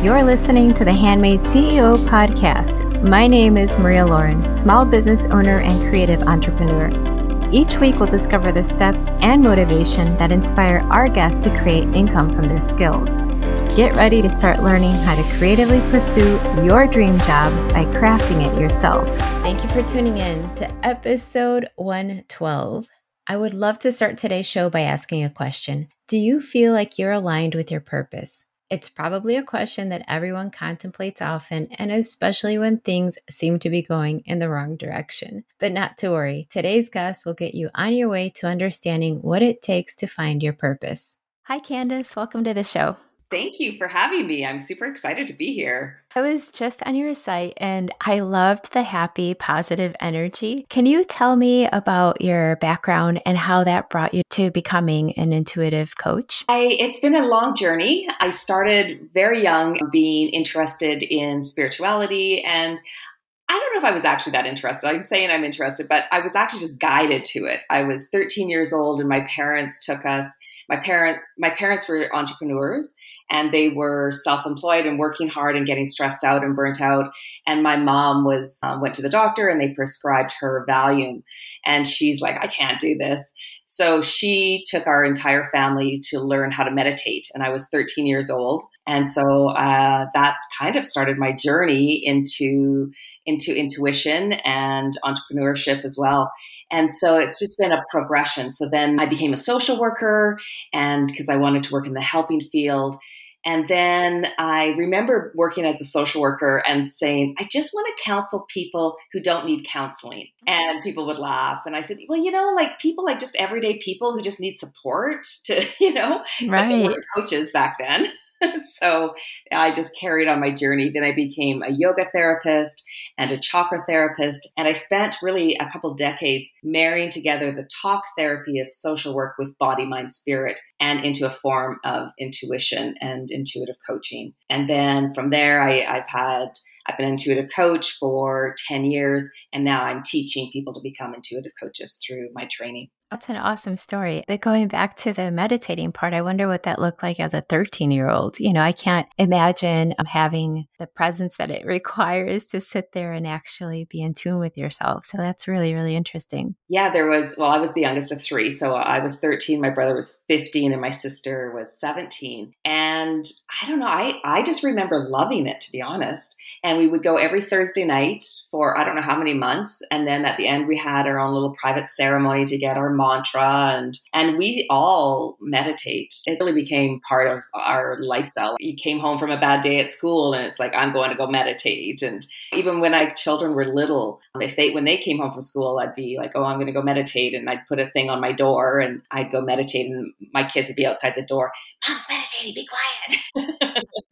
You're listening to the Handmade CEO podcast. My name is Maria Lauren, small business owner and creative entrepreneur. Each week, we'll discover the steps and motivation that inspire our guests to create income from their skills. Get ready to start learning how to creatively pursue your dream job by crafting it yourself. Thank you for tuning in to episode 112. I would love to start today's show by asking a question Do you feel like you're aligned with your purpose? It's probably a question that everyone contemplates often, and especially when things seem to be going in the wrong direction. But not to worry, today's guest will get you on your way to understanding what it takes to find your purpose. Hi, Candace. Welcome to the show. Thank you for having me. I'm super excited to be here. I was just on your site and I loved the happy, positive energy. Can you tell me about your background and how that brought you to becoming an intuitive coach? I, it's been a long journey. I started very young being interested in spirituality and I don't know if I was actually that interested. I'm saying I'm interested, but I was actually just guided to it. I was 13 years old and my parents took us my parent my parents were entrepreneurs and they were self-employed and working hard and getting stressed out and burnt out. And my mom was um, went to the doctor and they prescribed her valium. And she's like i can't do this. So she took our entire family to learn how to meditate and i was 13 years old. And so uh, that kind of started my journey into into intuition and entrepreneurship as well. And so it's just been a progression. So then I became a social worker and because I wanted to work in the helping field. And then I remember working as a social worker and saying, I just want to counsel people who don't need counseling. Mm-hmm. And people would laugh. And I said, Well, you know, like people like just everyday people who just need support to, you know, right. coaches back then. so I just carried on my journey. Then I became a yoga therapist and a chakra therapist. And I spent really a couple decades marrying together the talk therapy of social work with body, mind, spirit and into a form of intuition and intuitive coaching. And then from there, I, I've had I've been an intuitive coach for 10 years, and now I'm teaching people to become intuitive coaches through my training. That's an awesome story. But going back to the meditating part, I wonder what that looked like as a 13 year old. You know, I can't imagine um, having the presence that it requires to sit there and actually be in tune with yourself. So that's really, really interesting. Yeah, there was, well, I was the youngest of three. So I was 13, my brother was 15, and my sister was 17. And I don't know, I, I just remember loving it, to be honest. And we would go every Thursday night for I don't know how many months. And then at the end, we had our own little private ceremony to get our mantra and, and we all meditate. It really became part of our lifestyle. You came home from a bad day at school and it's like, I'm going to go meditate. And even when my children were little, if they, when they came home from school, I'd be like, oh, I'm going to go meditate. And I'd put a thing on my door and I'd go meditate and my kids would be outside the door. Mom's meditating, be quiet.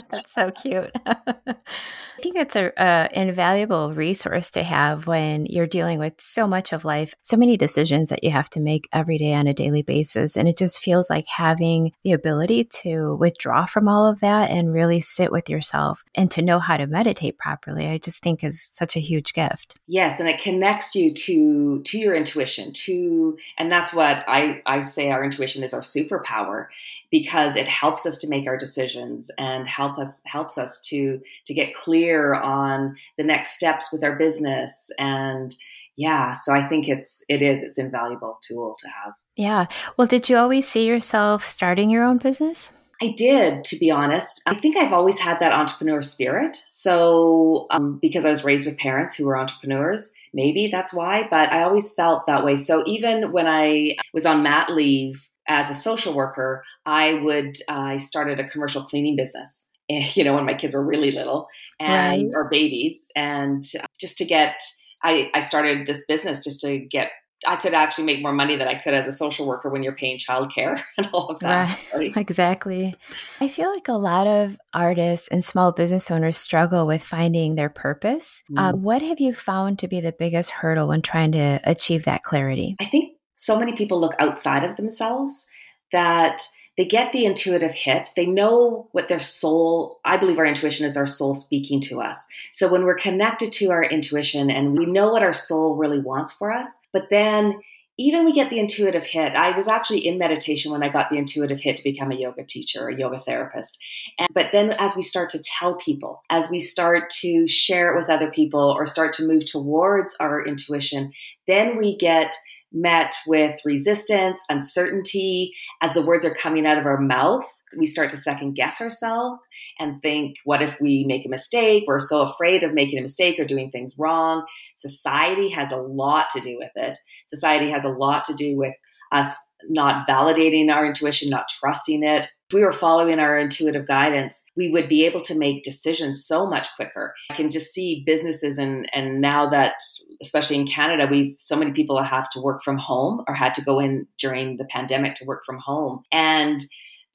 That's so cute. I think it's a, a, invaluable resource to have when you're dealing with so much of life, so many decisions that you have to make every day on a daily basis, and it just feels like having the ability to withdraw from all of that and really sit with yourself and to know how to meditate properly. I just think is such a huge gift. Yes, and it connects you to to your intuition, to and that's what I I say our intuition is our superpower because it helps us to make our decisions and help us helps us to to get clear on the next steps with our business and yeah so i think it's it is it's invaluable tool to have yeah well did you always see yourself starting your own business I did, to be honest. I think I've always had that entrepreneur spirit. So, um, because I was raised with parents who were entrepreneurs, maybe that's why, but I always felt that way. So, even when I was on mat leave as a social worker, I would uh, I started a commercial cleaning business. You know, when my kids were really little and right. or babies, and just to get, I I started this business just to get. I could actually make more money than I could as a social worker when you're paying childcare and all of that. Right. Exactly. I feel like a lot of artists and small business owners struggle with finding their purpose. Mm. Uh, what have you found to be the biggest hurdle when trying to achieve that clarity? I think so many people look outside of themselves that they get the intuitive hit. They know what their soul, I believe our intuition is our soul speaking to us. So when we're connected to our intuition and we know what our soul really wants for us, but then even we get the intuitive hit. I was actually in meditation when I got the intuitive hit to become a yoga teacher, or a yoga therapist. And, but then as we start to tell people, as we start to share it with other people or start to move towards our intuition, then we get met with resistance, uncertainty as the words are coming out of our mouth. We start to second guess ourselves and think, what if we make a mistake? We're so afraid of making a mistake or doing things wrong. Society has a lot to do with it. Society has a lot to do with us not validating our intuition, not trusting it. If we were following our intuitive guidance, we would be able to make decisions so much quicker. I can just see businesses and and now that especially in Canada, we've so many people have to work from home or had to go in during the pandemic to work from home. And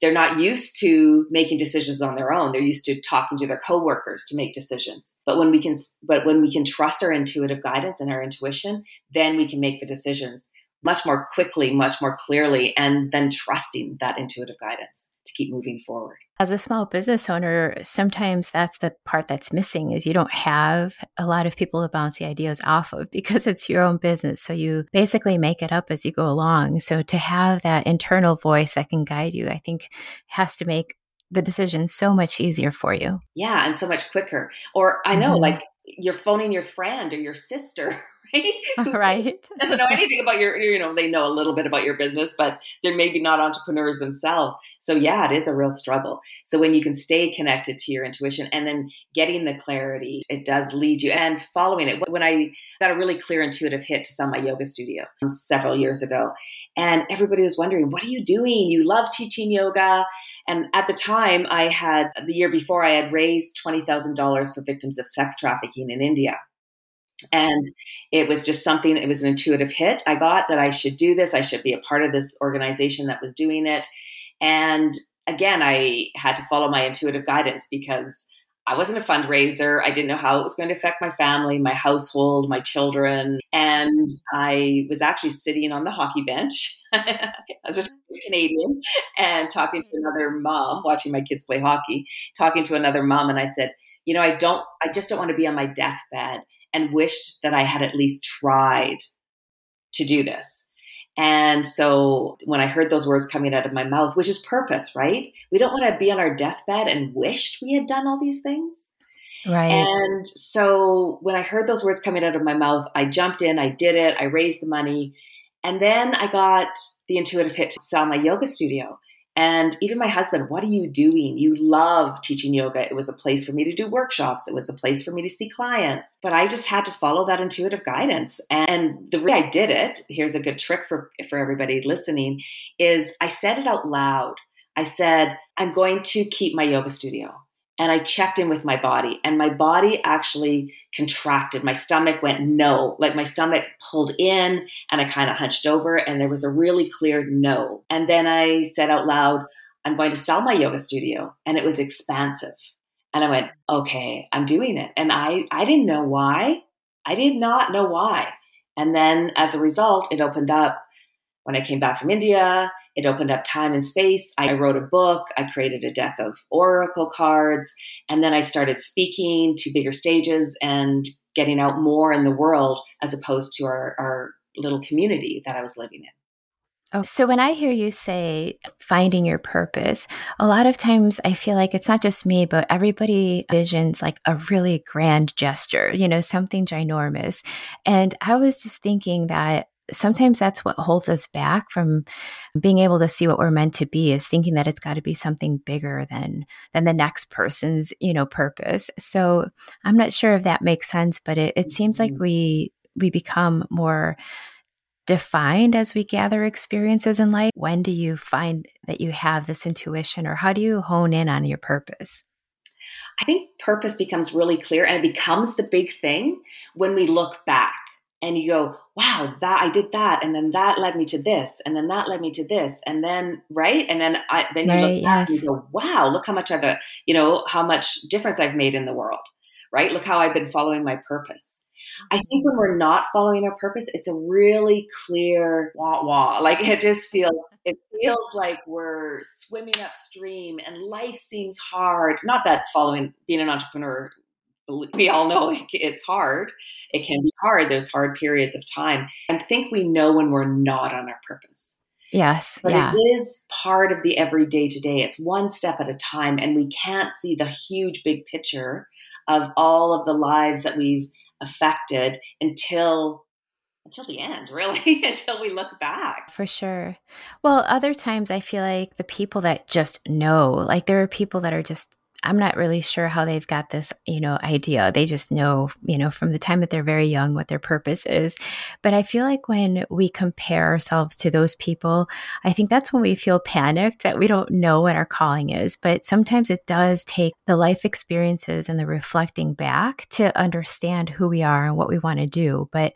they're not used to making decisions on their own they're used to talking to their coworkers to make decisions but when we can but when we can trust our intuitive guidance and our intuition then we can make the decisions much more quickly, much more clearly, and then trusting that intuitive guidance to keep moving forward. As a small business owner, sometimes that's the part that's missing is you don't have a lot of people to bounce the ideas off of because it's your own business. So you basically make it up as you go along. So to have that internal voice that can guide you, I think has to make the decision so much easier for you. Yeah, and so much quicker. Or I know mm-hmm. like you're phoning your friend or your sister right? right. doesn't know anything about your, you know, they know a little bit about your business, but they're maybe not entrepreneurs themselves. So yeah, it is a real struggle. So when you can stay connected to your intuition and then getting the clarity, it does lead you and following it. When I got a really clear intuitive hit to sell my yoga studio um, several years ago, and everybody was wondering, what are you doing? You love teaching yoga. And at the time, I had, the year before, I had raised $20,000 for victims of sex trafficking in India. And it was just something, it was an intuitive hit I got that I should do this. I should be a part of this organization that was doing it. And again, I had to follow my intuitive guidance because I wasn't a fundraiser. I didn't know how it was going to affect my family, my household, my children. And I was actually sitting on the hockey bench as a Canadian and talking to another mom, watching my kids play hockey, talking to another mom. And I said, you know, I don't, I just don't want to be on my deathbed and wished that I had at least tried to do this. And so when I heard those words coming out of my mouth, which is purpose, right? We don't want to be on our deathbed and wished we had done all these things. Right. And so when I heard those words coming out of my mouth, I jumped in, I did it, I raised the money. And then I got the intuitive hit to sell my yoga studio. And even my husband, what are you doing? You love teaching yoga. It was a place for me to do workshops. It was a place for me to see clients. But I just had to follow that intuitive guidance. And the way I did it, here's a good trick for, for everybody listening, is I said it out loud. I said, I'm going to keep my yoga studio and I checked in with my body, and my body actually contracted. My stomach went no, like my stomach pulled in, and I kind of hunched over, and there was a really clear no. And then I said out loud, I'm going to sell my yoga studio, and it was expansive. And I went, okay, I'm doing it. And I, I didn't know why. I did not know why. And then as a result, it opened up when I came back from India it opened up time and space. I wrote a book. I created a deck of oracle cards. And then I started speaking to bigger stages and getting out more in the world as opposed to our, our little community that I was living in. Oh, so when I hear you say finding your purpose, a lot of times I feel like it's not just me, but everybody visions like a really grand gesture, you know, something ginormous. And I was just thinking that sometimes that's what holds us back from being able to see what we're meant to be is thinking that it's got to be something bigger than than the next person's you know purpose. So i'm not sure if that makes sense but it, it seems like mm-hmm. we we become more defined as we gather experiences in life. When do you find that you have this intuition or how do you hone in on your purpose? I think purpose becomes really clear and it becomes the big thing when we look back and you go, wow, that I did that, and then that led me to this, and then that led me to this, and then right, and then I then you right, look back yes. and you go, wow, look how much I've a you know how much difference I've made in the world, right? Look how I've been following my purpose. I mm-hmm. think when we're not following our purpose, it's a really clear wah wah. Like it just feels, it feels like we're swimming upstream and life seems hard. Not that following, being an entrepreneur, we all know it's hard it can be hard. There's hard periods of time. I think we know when we're not on our purpose. Yes. But yeah. it is part of the everyday to day. It's one step at a time, and we can't see the huge big picture of all of the lives that we've affected until until the end, really, until we look back. For sure. Well, other times I feel like the people that just know, like there are people that are just I'm not really sure how they've got this, you know, idea. They just know, you know, from the time that they're very young what their purpose is. But I feel like when we compare ourselves to those people, I think that's when we feel panicked that we don't know what our calling is. But sometimes it does take the life experiences and the reflecting back to understand who we are and what we want to do. But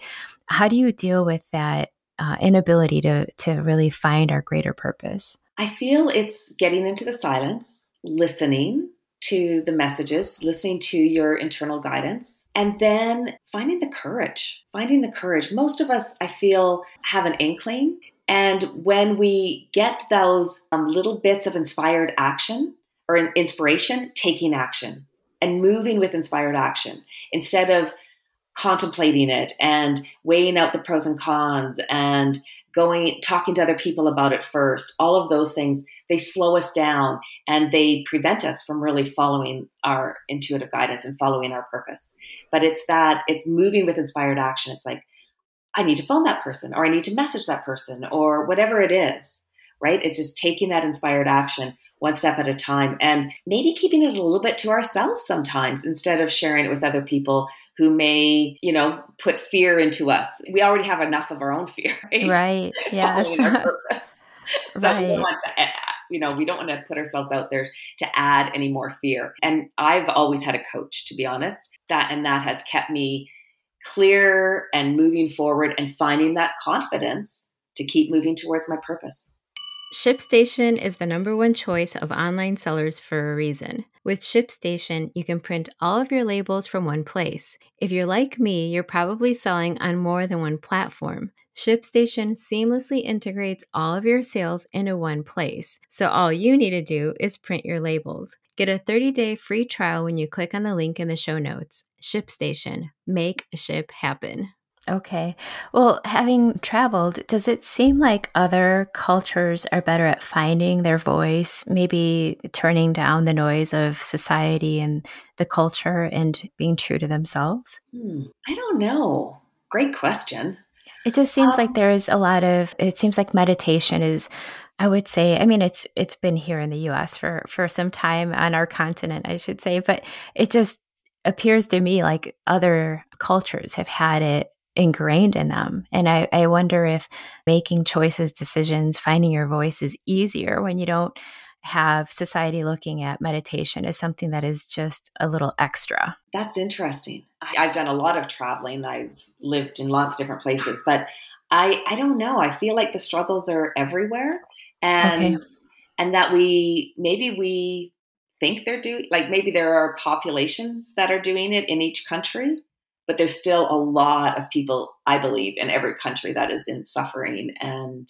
how do you deal with that uh, inability to to really find our greater purpose? I feel it's getting into the silence, listening, to the messages, listening to your internal guidance, and then finding the courage. Finding the courage. Most of us, I feel, have an inkling. And when we get those um, little bits of inspired action or inspiration, taking action and moving with inspired action instead of contemplating it and weighing out the pros and cons and going talking to other people about it first all of those things they slow us down and they prevent us from really following our intuitive guidance and following our purpose but it's that it's moving with inspired action it's like i need to phone that person or i need to message that person or whatever it is right it's just taking that inspired action one step at a time and maybe keeping it a little bit to ourselves sometimes instead of sharing it with other people who may, you know, put fear into us. We already have enough of our own fear, right? Right. Yes. so right. we want to, you know, we don't want to put ourselves out there to add any more fear. And I've always had a coach, to be honest, that and that has kept me clear and moving forward and finding that confidence to keep moving towards my purpose. ShipStation is the number one choice of online sellers for a reason. With ShipStation, you can print all of your labels from one place. If you're like me, you're probably selling on more than one platform. ShipStation seamlessly integrates all of your sales into one place. So all you need to do is print your labels. Get a 30-day free trial when you click on the link in the show notes. ShipStation. Make ship happen. Okay. Well, having traveled, does it seem like other cultures are better at finding their voice, maybe turning down the noise of society and the culture and being true to themselves? Hmm. I don't know. Great question. It just seems um, like there's a lot of it seems like meditation is I would say I mean it's it's been here in the US for for some time on our continent I should say but it just appears to me like other cultures have had it ingrained in them. And I, I wonder if making choices, decisions, finding your voice is easier when you don't have society looking at meditation as something that is just a little extra. That's interesting. I've done a lot of traveling. I've lived in lots of different places, but I I don't know. I feel like the struggles are everywhere, and okay. and that we maybe we think they're doing like maybe there are populations that are doing it in each country, but there's still a lot of people i believe in every country that is in suffering and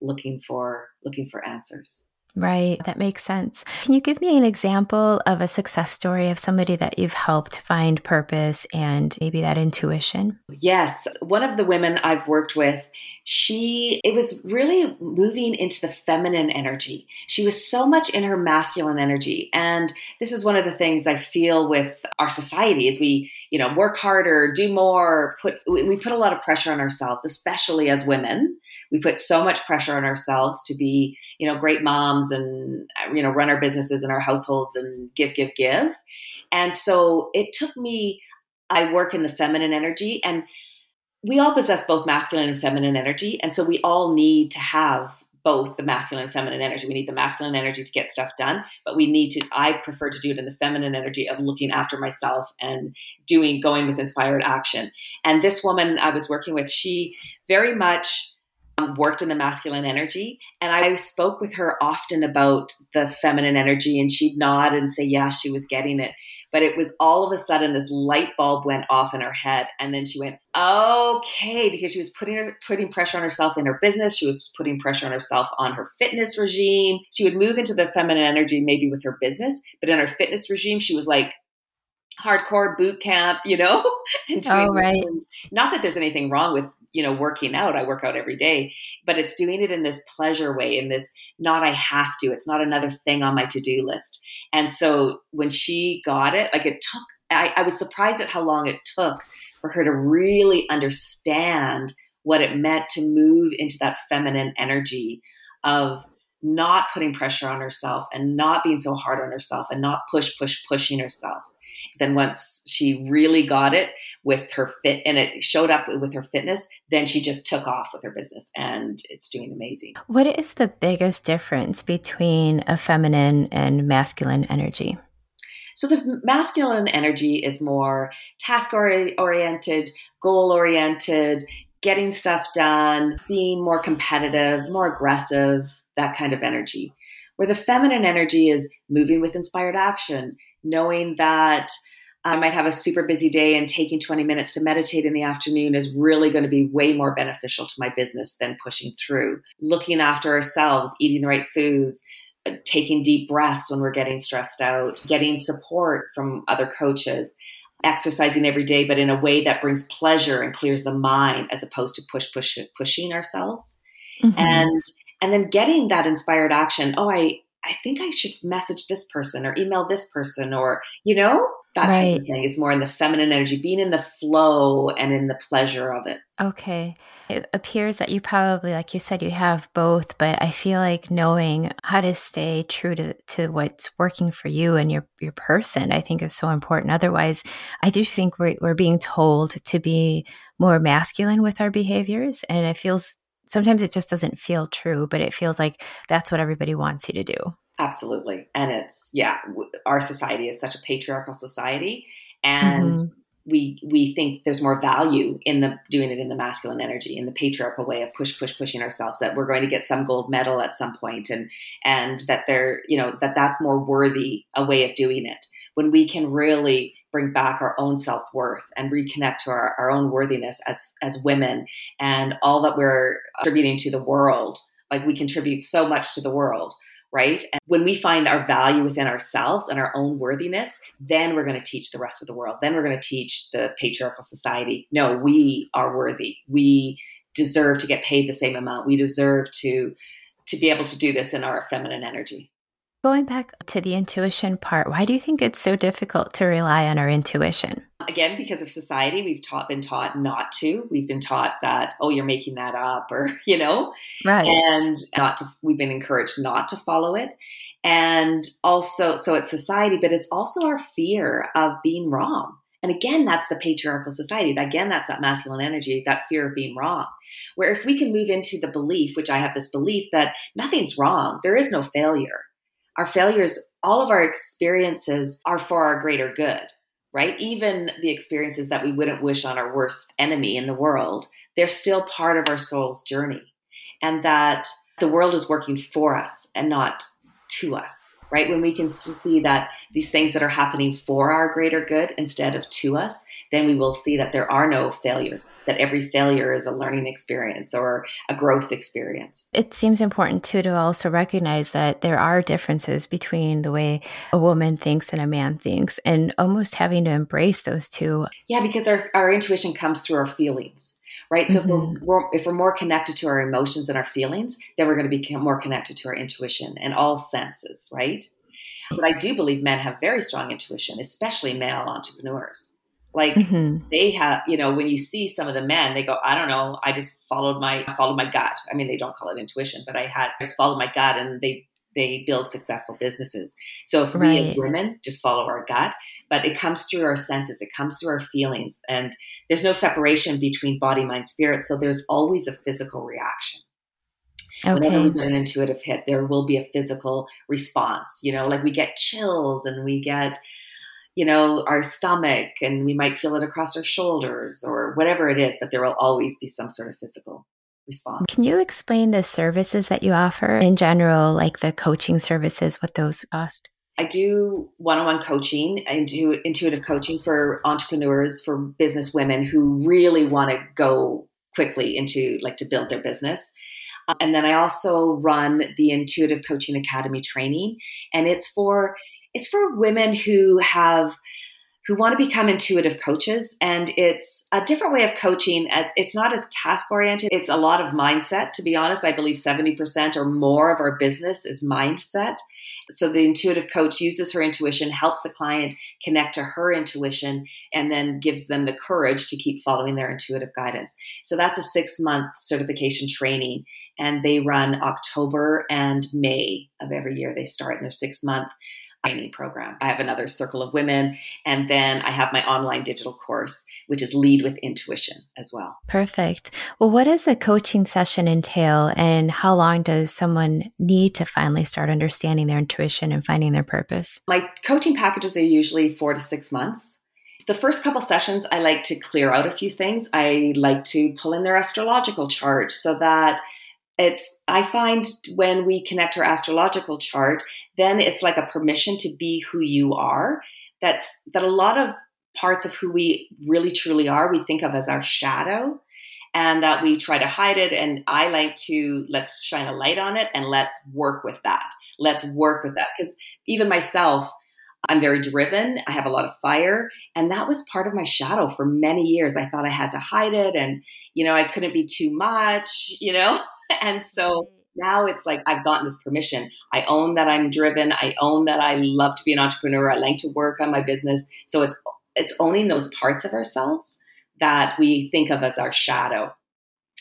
looking for looking for answers Right, that makes sense. Can you give me an example of a success story of somebody that you've helped find purpose and maybe that intuition? Yes, one of the women I've worked with, she it was really moving into the feminine energy. She was so much in her masculine energy, and this is one of the things I feel with our society is we, you know, work harder, do more, put we put a lot of pressure on ourselves, especially as women. We put so much pressure on ourselves to be you know great moms and you know run our businesses and our households and give give give. And so it took me i work in the feminine energy and we all possess both masculine and feminine energy. And so we all need to have both the masculine and feminine energy. We need the masculine energy to get stuff done, but we need to, I prefer to do it in the feminine energy of looking after myself and doing, going with inspired action. And this woman I was working with, she very much um, worked in the masculine energy. And I spoke with her often about the feminine energy, and she'd nod and say, Yeah, she was getting it. But it was all of a sudden this light bulb went off in her head. And then she went, Okay, because she was putting, her, putting pressure on herself in her business. She was putting pressure on herself on her fitness regime. She would move into the feminine energy maybe with her business, but in her fitness regime, she was like, hardcore boot camp, you know, and doing oh, right. Not that there's anything wrong with you know working out. I work out every day, but it's doing it in this pleasure way, in this not I have to. It's not another thing on my to do list. And so when she got it, like it took. I, I was surprised at how long it took for her to really understand what it meant to move into that feminine energy of not putting pressure on herself and not being so hard on herself and not push, push, pushing herself. Then once she really got it with her fit and it showed up with her fitness, then she just took off with her business and it's doing amazing. What is the biggest difference between a feminine and masculine energy? So the masculine energy is more task oriented, goal oriented, getting stuff done, being more competitive, more aggressive, that kind of energy. Where the feminine energy is moving with inspired action, knowing that I might have a super busy day and taking 20 minutes to meditate in the afternoon is really going to be way more beneficial to my business than pushing through. Looking after ourselves, eating the right foods, uh, taking deep breaths when we're getting stressed out, getting support from other coaches, exercising every day, but in a way that brings pleasure and clears the mind as opposed to push, push, pushing ourselves. Mm-hmm. And and then getting that inspired action. Oh, I I think I should message this person or email this person or, you know, that right. type of thing is more in the feminine energy, being in the flow and in the pleasure of it. Okay. It appears that you probably, like you said, you have both, but I feel like knowing how to stay true to, to what's working for you and your, your person, I think is so important. Otherwise, I do think we're, we're being told to be more masculine with our behaviors. And it feels sometimes it just doesn't feel true, but it feels like that's what everybody wants you to do. Absolutely. And it's, yeah, our society is such a patriarchal society. And mm-hmm. we, we think there's more value in the doing it in the masculine energy, in the patriarchal way of push, push, pushing ourselves, that we're going to get some gold medal at some point and, and that they're, you know, that that's more worthy a way of doing it when we can really bring back our own self-worth and reconnect to our, our own worthiness as as women and all that we're contributing to the world like we contribute so much to the world right? And when we find our value within ourselves and our own worthiness then we're going to teach the rest of the world. Then we're going to teach the patriarchal society no we are worthy. We deserve to get paid the same amount. We deserve to to be able to do this in our feminine energy Going back to the intuition part, why do you think it's so difficult to rely on our intuition? Again, because of society, we've taught been taught not to. We've been taught that oh, you're making that up, or you know, right? And not to. We've been encouraged not to follow it, and also, so it's society, but it's also our fear of being wrong. And again, that's the patriarchal society. Again, that's that masculine energy, that fear of being wrong. Where if we can move into the belief, which I have this belief that nothing's wrong, there is no failure our failures, all of our experiences are for our greater good, right? Even the experiences that we wouldn't wish on our worst enemy in the world, they're still part of our soul's journey. And that the world is working for us and not to us right? When we can see that these things that are happening for our greater good instead of to us, then we will see that there are no failures, that every failure is a learning experience or a growth experience. It seems important too to also recognize that there are differences between the way a woman thinks and a man thinks, and almost having to embrace those two. Yeah, because our, our intuition comes through our feelings right? So mm-hmm. if, we're, if we're more connected to our emotions and our feelings, then we're going to become more connected to our intuition and all senses, right? But I do believe men have very strong intuition, especially male entrepreneurs. Like mm-hmm. they have, you know, when you see some of the men, they go, I don't know, I just followed my followed my gut. I mean, they don't call it intuition, but I had I just followed my gut, and they they build successful businesses. So if right. we as women just follow our gut, but it comes through our senses, it comes through our feelings, and there's no separation between body, mind, spirit. So there's always a physical reaction. Okay. Whenever we get an intuitive hit, there will be a physical response. You know, like we get chills and we get, you know, our stomach and we might feel it across our shoulders or whatever it is, but there will always be some sort of physical response. Can you explain the services that you offer in general, like the coaching services, what those cost? I do one on one coaching. I do intuitive coaching for entrepreneurs, for business women who really want to go quickly into like to build their business. And then I also run the Intuitive Coaching Academy training, and it's for it's for women who have who want to become intuitive coaches. And it's a different way of coaching. It's not as task oriented, it's a lot of mindset. To be honest, I believe 70% or more of our business is mindset. So the intuitive coach uses her intuition, helps the client connect to her intuition, and then gives them the courage to keep following their intuitive guidance. So that's a six month certification training. And they run October and May of every year. They start in their six month training program. I have another circle of women, and then I have my online digital course, which is Lead with Intuition as well. Perfect. Well, what does a coaching session entail, and how long does someone need to finally start understanding their intuition and finding their purpose? My coaching packages are usually four to six months. The first couple sessions, I like to clear out a few things. I like to pull in their astrological chart so that it's i find when we connect our astrological chart then it's like a permission to be who you are. That's that a lot of parts of who we really truly are we think of as our shadow and that we try to hide it. And i like to let's shine a light on it and let's work with that. Let's work with that. Because even myself i'm very driven. I have a lot of fire. And that was part of my shadow for many years. I thought i had to hide it and you know i couldn't be too much you know and so now it's like I've gotten this permission. I own that I'm driven. I own that I love to be an entrepreneur. I like to work on my business. So it's it's owning those parts of ourselves that we think of as our shadow.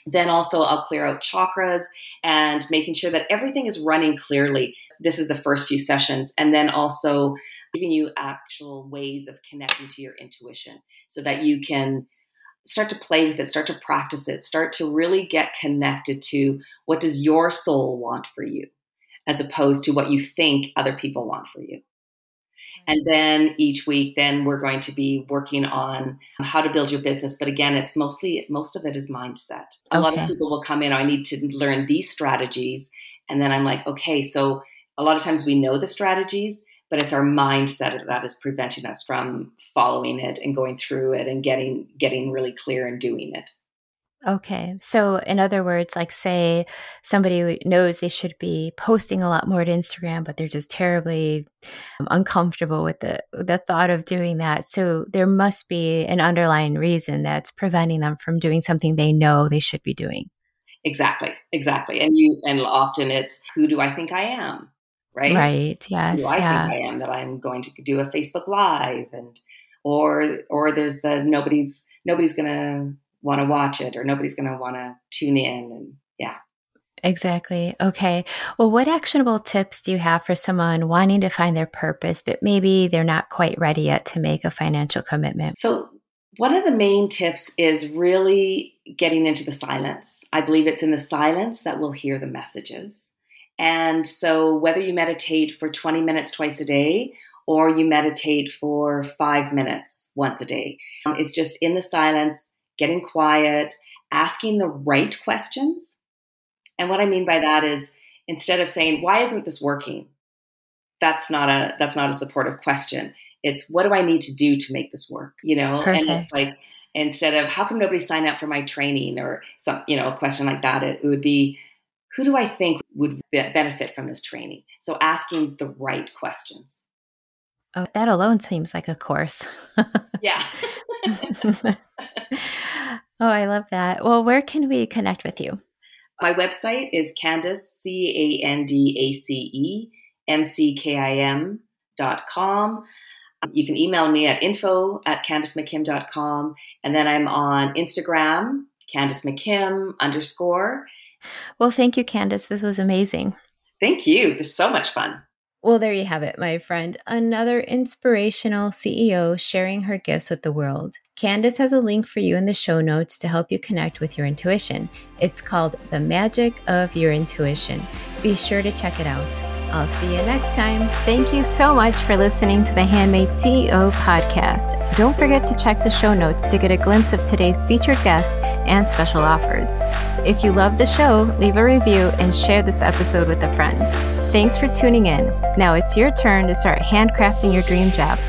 Then also I'll clear out chakras and making sure that everything is running clearly. This is the first few sessions and then also giving you actual ways of connecting to your intuition so that you can start to play with it, start to practice it, start to really get connected to what does your soul want for you as opposed to what you think other people want for you. And then each week, then we're going to be working on how to build your business. But again, it's mostly, most of it is mindset. A okay. lot of people will come in, I need to learn these strategies. And then I'm like, okay, so a lot of times we know the strategies, but it's our mindset that is preventing us from following it and going through it and getting getting really clear and doing it. Okay. So in other words like say somebody knows they should be posting a lot more to instagram but they're just terribly um, uncomfortable with the the thought of doing that. So there must be an underlying reason that's preventing them from doing something they know they should be doing. Exactly. Exactly. And you and often it's who do i think i am right? Right. Yes. Who I yeah. think I am that I'm going to do a Facebook Live and or or there's the nobody's nobody's gonna want to watch it or nobody's gonna want to tune in and yeah. Exactly. Okay. Well, what actionable tips do you have for someone wanting to find their purpose, but maybe they're not quite ready yet to make a financial commitment? So, one of the main tips is really getting into the silence. I believe it's in the silence that we'll hear the messages. And so, whether you meditate for 20 minutes twice a day or you meditate for five minutes once a day, um, it's just in the silence, getting quiet, asking the right questions. And what I mean by that is instead of saying, why isn't this working? That's not a that's not a supportive question. It's what do I need to do to make this work? You know, Perfect. and it's like instead of how come nobody signed up for my training or some you know a question like that, it, it would be who do I think would benefit from this training? So asking the right questions. Oh, that alone seems like a course. yeah. oh, I love that. Well, where can we connect with you? My website is Candace, C A N D A C E M C K I M dot com. You can email me at info at candacemckim.com. And then I'm on Instagram, Candace McKim underscore. Well, thank you, Candace. This was amazing. Thank you. This is so much fun. Well, there you have it, my friend. Another inspirational CEO sharing her gifts with the world. Candace has a link for you in the show notes to help you connect with your intuition. It's called The Magic of Your Intuition. Be sure to check it out. I'll see you next time. Thank you so much for listening to the Handmade CEO podcast. Don't forget to check the show notes to get a glimpse of today's featured guest and special offers. If you love the show, leave a review and share this episode with a friend. Thanks for tuning in. Now it's your turn to start handcrafting your dream job.